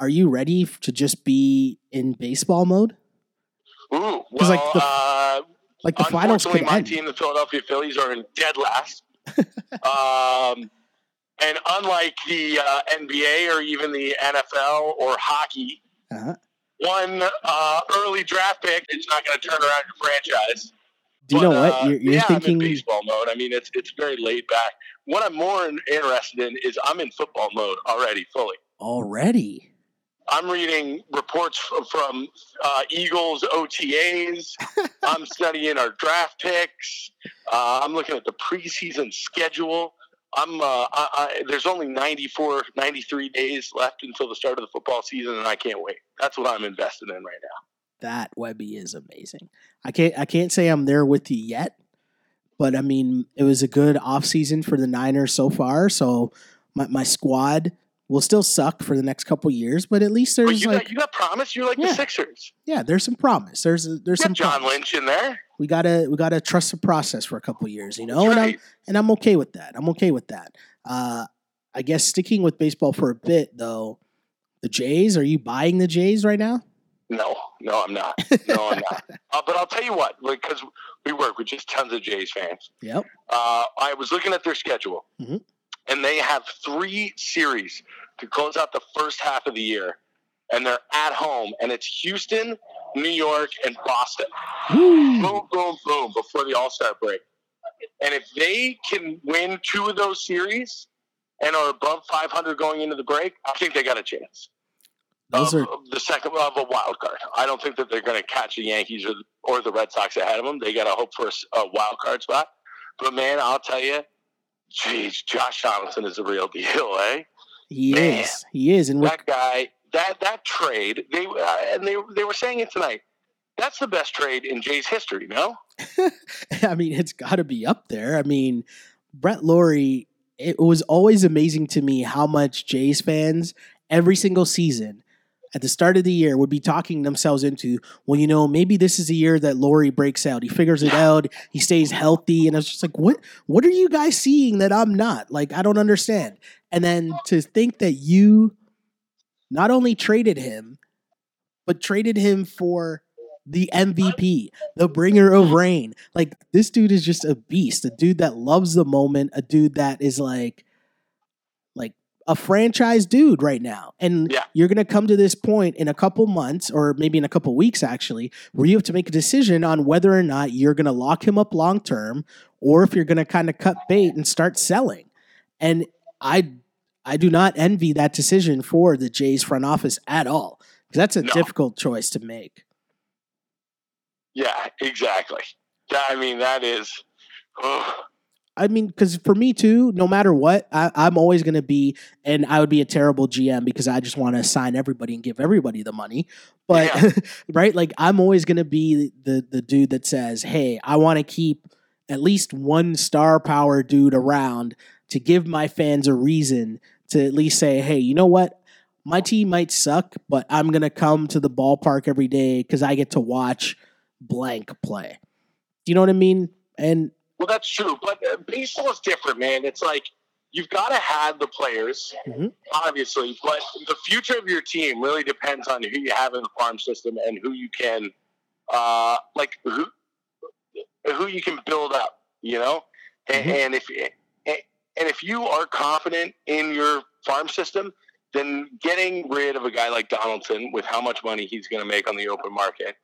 Are you ready to just be in baseball mode? Ooh, well, like, the- uh, Like the finals could my end. team, the Philadelphia Phillies, are in dead last. um, and unlike the uh, NBA or even the NFL or hockey, Uh-huh. one uh, early draft pick is not going to turn around your franchise. Do you But, know what uh, you're, you're yeah, I'm in thinking? baseball mode. I mean, it's it's very laid back. What I'm more interested in is I'm in football mode already, fully. Already, I'm reading reports from uh, Eagles OTAs. I'm studying our draft picks. Uh, I'm looking at the preseason schedule. I'm uh, I, I, there's only 94, 93 days left until the start of the football season, and I can't wait. That's what I'm invested in right now. that Webby is amazing. I can't I can't say I'm there with you yet, but I mean, it was a good offseason for the Niners so far. So my, my squad will still suck for the next couple years, but at least there's you like got you got promise. You're like Yeah. the Sixers. yeah, there's some promise. There's there's You some John promise. Lynch in there. We gotta we gotta trust the process for a couple years, you know. That's And I'm and I'm okay with that. I'm okay with that. Uh, I guess sticking with baseball for a bit though. The Jays, are you buying the Jays right now? No, no, I'm not. No, I'm not. Uh, but I'll tell you what, because we work with just tons of Jays fans. Yep. Uh, I was looking at their schedule, Mhm. and they have three series to close out the first half of the year, and they're at home, and it's Houston, New York, and Boston. Woo. Boom, boom, boom, before the All Star break. And if they can win two of those series and are above 500 going into the break, I think they got a chance. Those of, are of the second of a wild card. I don't think that they're going to catch the Yankees or, or the Red Sox ahead of them. They got to hope for a wild card spot. But man, I'll tell you, geez, Josh Donaldson is a real deal, eh? He Man. is. He is. And That guy, that that trade, they uh, and they they were saying it tonight. That's the best trade in Jay's history. No, I mean, it's got to be up there. I mean, Brett Lawrie, it was always amazing to me how much Jays fans every single season at the start of the year would be talking themselves into, well, you know, maybe this is a year that Lawrie breaks out. He figures it out. He stays healthy. And I was just like, what, what are you guys seeing that I'm not? Like, I don't understand. And then to think that you not only traded him, but traded him for the MVP, the bringer of rain. Like this dude is just a beast, a dude that loves the moment, a dude that is like like a franchise dude right now. And Yeah. you're going to come to this point in a couple months or maybe in a couple weeks actually where you have to make a decision on whether or not you're going to lock him up long term or if you're going to kind of cut bait and start selling. And I I do not envy that decision for the Jays front office at all. Because that's a No. difficult choice to make. yeah, exactly. I mean, that is. ugh. I mean, because for me too, no matter what, I, I'm always going to be, and I would be a terrible GM because I just want to sign everybody and give everybody the money. But Yeah. right, like I'm always going to be the the dude that says, "Hey, I want to keep at least one star power dude around to give my fans a reason to at least say, hey, you know what." My team might suck, but I'm going to come to the ballpark every day because I get to watch blank play. Do you know what I mean? And Well, that's true, but uh, baseball is different, man. It's like you've got to have the players, Mhm. obviously, but the future of your team really depends on who you have in the farm system and who you can, uh, like who who you can build up. You know, and, Mhm. and if and if you are confident in your farm system, then getting rid of a guy like Donaldson with how much money he's going to make on the open market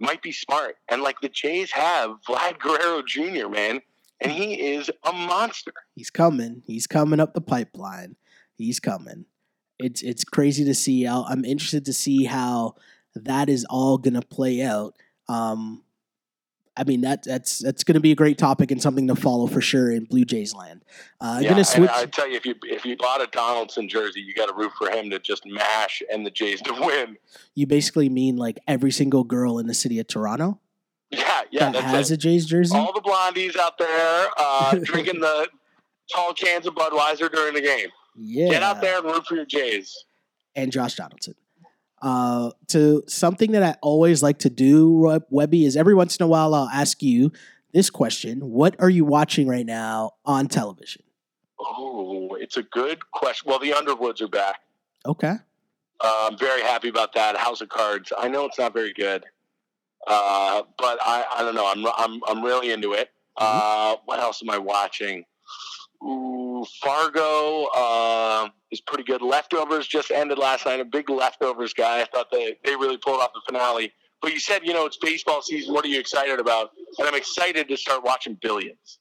might be smart. And like the Jays have Vlad Guerrero Jr., man, and he is a monster. He's coming. He's coming up the pipeline. He's coming. It's it's crazy to see. I'll, I'm interested to see how that is all gonna play out. Um, I mean that that's that's gonna be a great topic and something to follow for sure in Blue Jays land. Uh, I'm yeah, gonna switch. I tell you, if you if you bought a Donaldson jersey, you got to root for him to just mash and the Jays to win. you basically mean like every single girl in the city of Toronto Yeah, yeah, that has that's a. Jays jersey. All the blondies out there uh, drinking the tall cans of Budweiser during the game. yeah, Get out there and root for your Jays. and Josh Donaldson. Uh, to something that I always like to do, Webby, is every once in a while I'll ask you this question: What are you watching right now on television? Oh, it's a good question. Well, the Underwoods are back. Okay, Uh, I'm very happy about that. House of Cards. I know it's not very good, uh, but I, I don't know. I'm I'm I'm really into it. Uh, what else am I watching? Ooh, Fargo uh, is pretty good. Leftovers just ended last night. A big Leftovers guy. I thought they they really pulled off the finale. But you said you know it's baseball season. What are you excited about? And I'm excited to start watching Billions.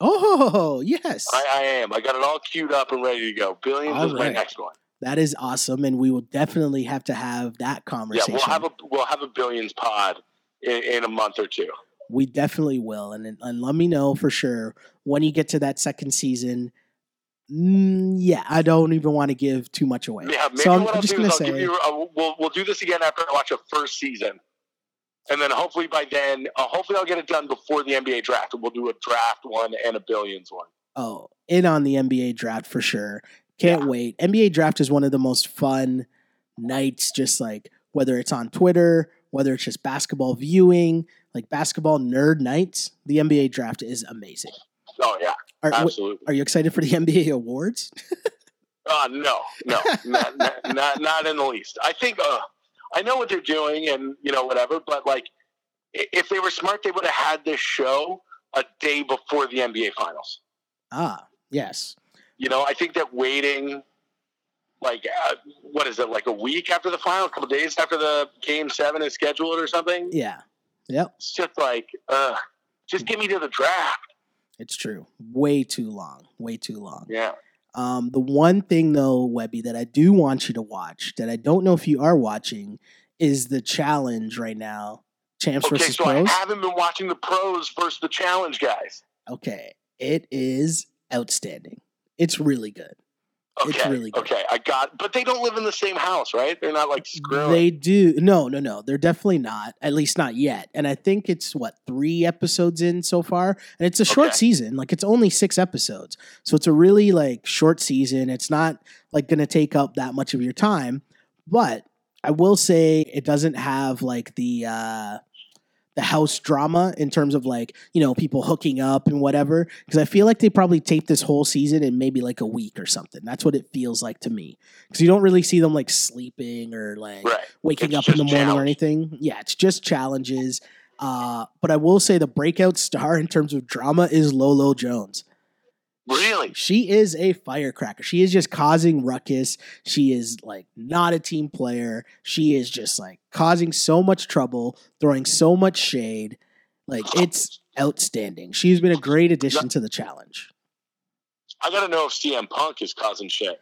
Oh yes, I, I am. I got it all queued up and ready to go. Billions All is my next one. that is awesome, and we will definitely have to have that conversation. Yeah, we'll have a we'll have a Billions pod in, in a month or two. we definitely will, and and let me know for sure when you get to that second season. Mm, yeah, I don't even want to give too much away. Yeah, maybe so I'm, what I'm I'll just is I'll say, give you. Uh, we'll we'll do this again after I watch a first season. and then hopefully by then, uh, hopefully I'll get it done before the NBA draft, and we'll do a draft one and a billions one. Oh, in on the NBA draft for sure. Can't Yeah. wait. NBA draft is one of the most fun nights, just like whether it's on Twitter, whether it's just basketball viewing, like basketball nerd nights. The NBA draft is amazing. Oh yeah, Are, w- absolutely. are you excited for the NBA awards? Uh, no, no, not, not, not not in the least. I think uh, I know what they're doing, and you know whatever. But like, if they were smart, they would have had this show a day before the NBA finals. Ah, yes. You know, I think that waiting, like, uh, what is it, like a week after the final, a couple days after the game seven is scheduled or something? Yeah. Yep. It's just like, uh, just get me to the draft. It's true. Way too long. Way too long. Yeah. Um, the one thing though, Webby, that I do want you to watch, that I don't know if you are watching, is the challenge right now. Champs Okay, versus so pros. I haven't been watching the pros versus the challenge guys. okay. It is outstanding. It's really good. It's Okay, really good. okay, I got, but they don't live in the same house, right? They're not like screwing. They do no, no, no. They're definitely not. At least not yet. And I think it's what three episodes in so far, and it's a short Okay. season. Like it's only six episodes, so it's a really like short season. It's not like going to take up that much of your time, but I will say it doesn't have like the uh the house drama in terms of like you know people hooking up and whatever because i feel like they probably taped this whole season in maybe like a week or something that's what it feels like to me because you don't really see them like sleeping or like right. waking It's up in the morning or anything. Yeah, it's just challenges. Uh, but I will say the breakout star in terms of drama is Lolo Jones. Really? She is a firecracker. She is just causing ruckus. She is like not a team player. She is just like causing so much trouble, throwing so much shade. Like it's outstanding. She's been a great addition to the challenge. I got to know if CM Punk is causing shit.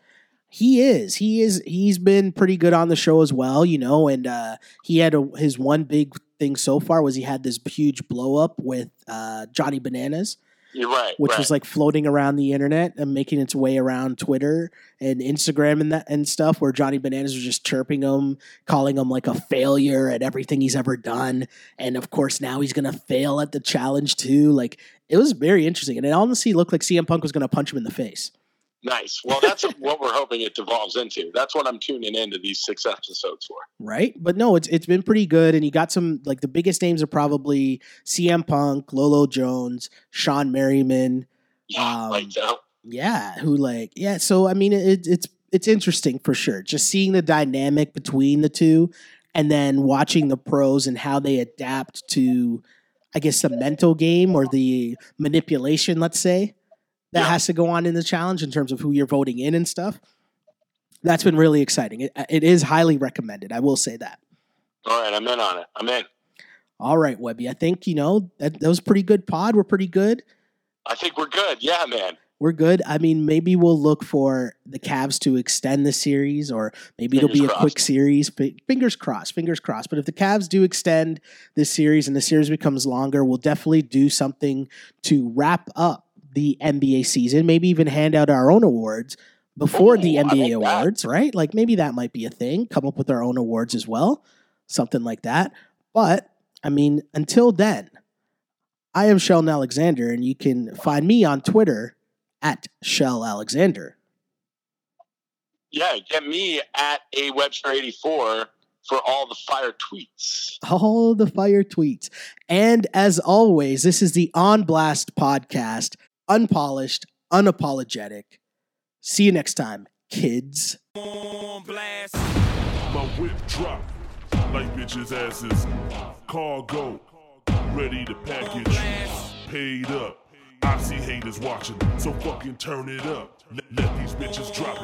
He is. He is. He's been pretty good on the show as well, you know. And uh, he had a, his one big thing so far was he had this huge blow up with uh, Johnny Bananas, right. which right. was like floating around the internet and making its way around Twitter and Instagram and that and stuff. Where Johnny Bananas was just chirping him, calling him like a failure at everything he's ever done, and of course now he's gonna fail at the challenge too. Like it was very interesting, and it honestly looked like CM Punk was gonna punch him in the face. Nice. Well, that's what we're hoping it devolves into. That's what I'm tuning into these six episodes for. right? But no, it's it's been pretty good, and you got some like the biggest names are probably CM Punk, Lolo Jones, Shawne Merriman, Yeah, Um, like that. yeah, who like yeah. So I mean, it, it's it's interesting for sure, just seeing the dynamic between the two, and then watching the pros and how they adapt to, I guess, the mental game or the manipulation, let's say. That Yeah. has to go on in the challenge in terms of who you're voting in and stuff. That's been really exciting. It, it is highly recommended. I will say that. All right, I'm in on it. I'm in. All right, Webby. I think you know that, that was a pretty good pod. We're pretty good. I think we're good. Yeah, man. We're good. I mean, maybe we'll look for the Cavs to extend the series, or maybe it'll be Fingers a quick series. Fingers crossed. Fingers crossed. But if the Cavs do extend this series and the series becomes longer, we'll definitely do something to wrap up the NBA season. Maybe even hand out our own awards before the Ooh, I NBA like that. awards, right? Like maybe that might be a thing. Come up with our own awards as well, something like that. But I mean, until then, I am Shell Alexander, and you can find me on Twitter at Shell Alexander. Yeah, get me at a Webster 84 for all the fire tweets. All the fire tweets. And as always, this is the On Blast podcast, unpolished, unapologetic. See you next time, kids. blast. My whip drop like bitches' asses. Cargo, ready to package. Paid up. I see haters watching, so fucking turn it up. Let, let these bitches drop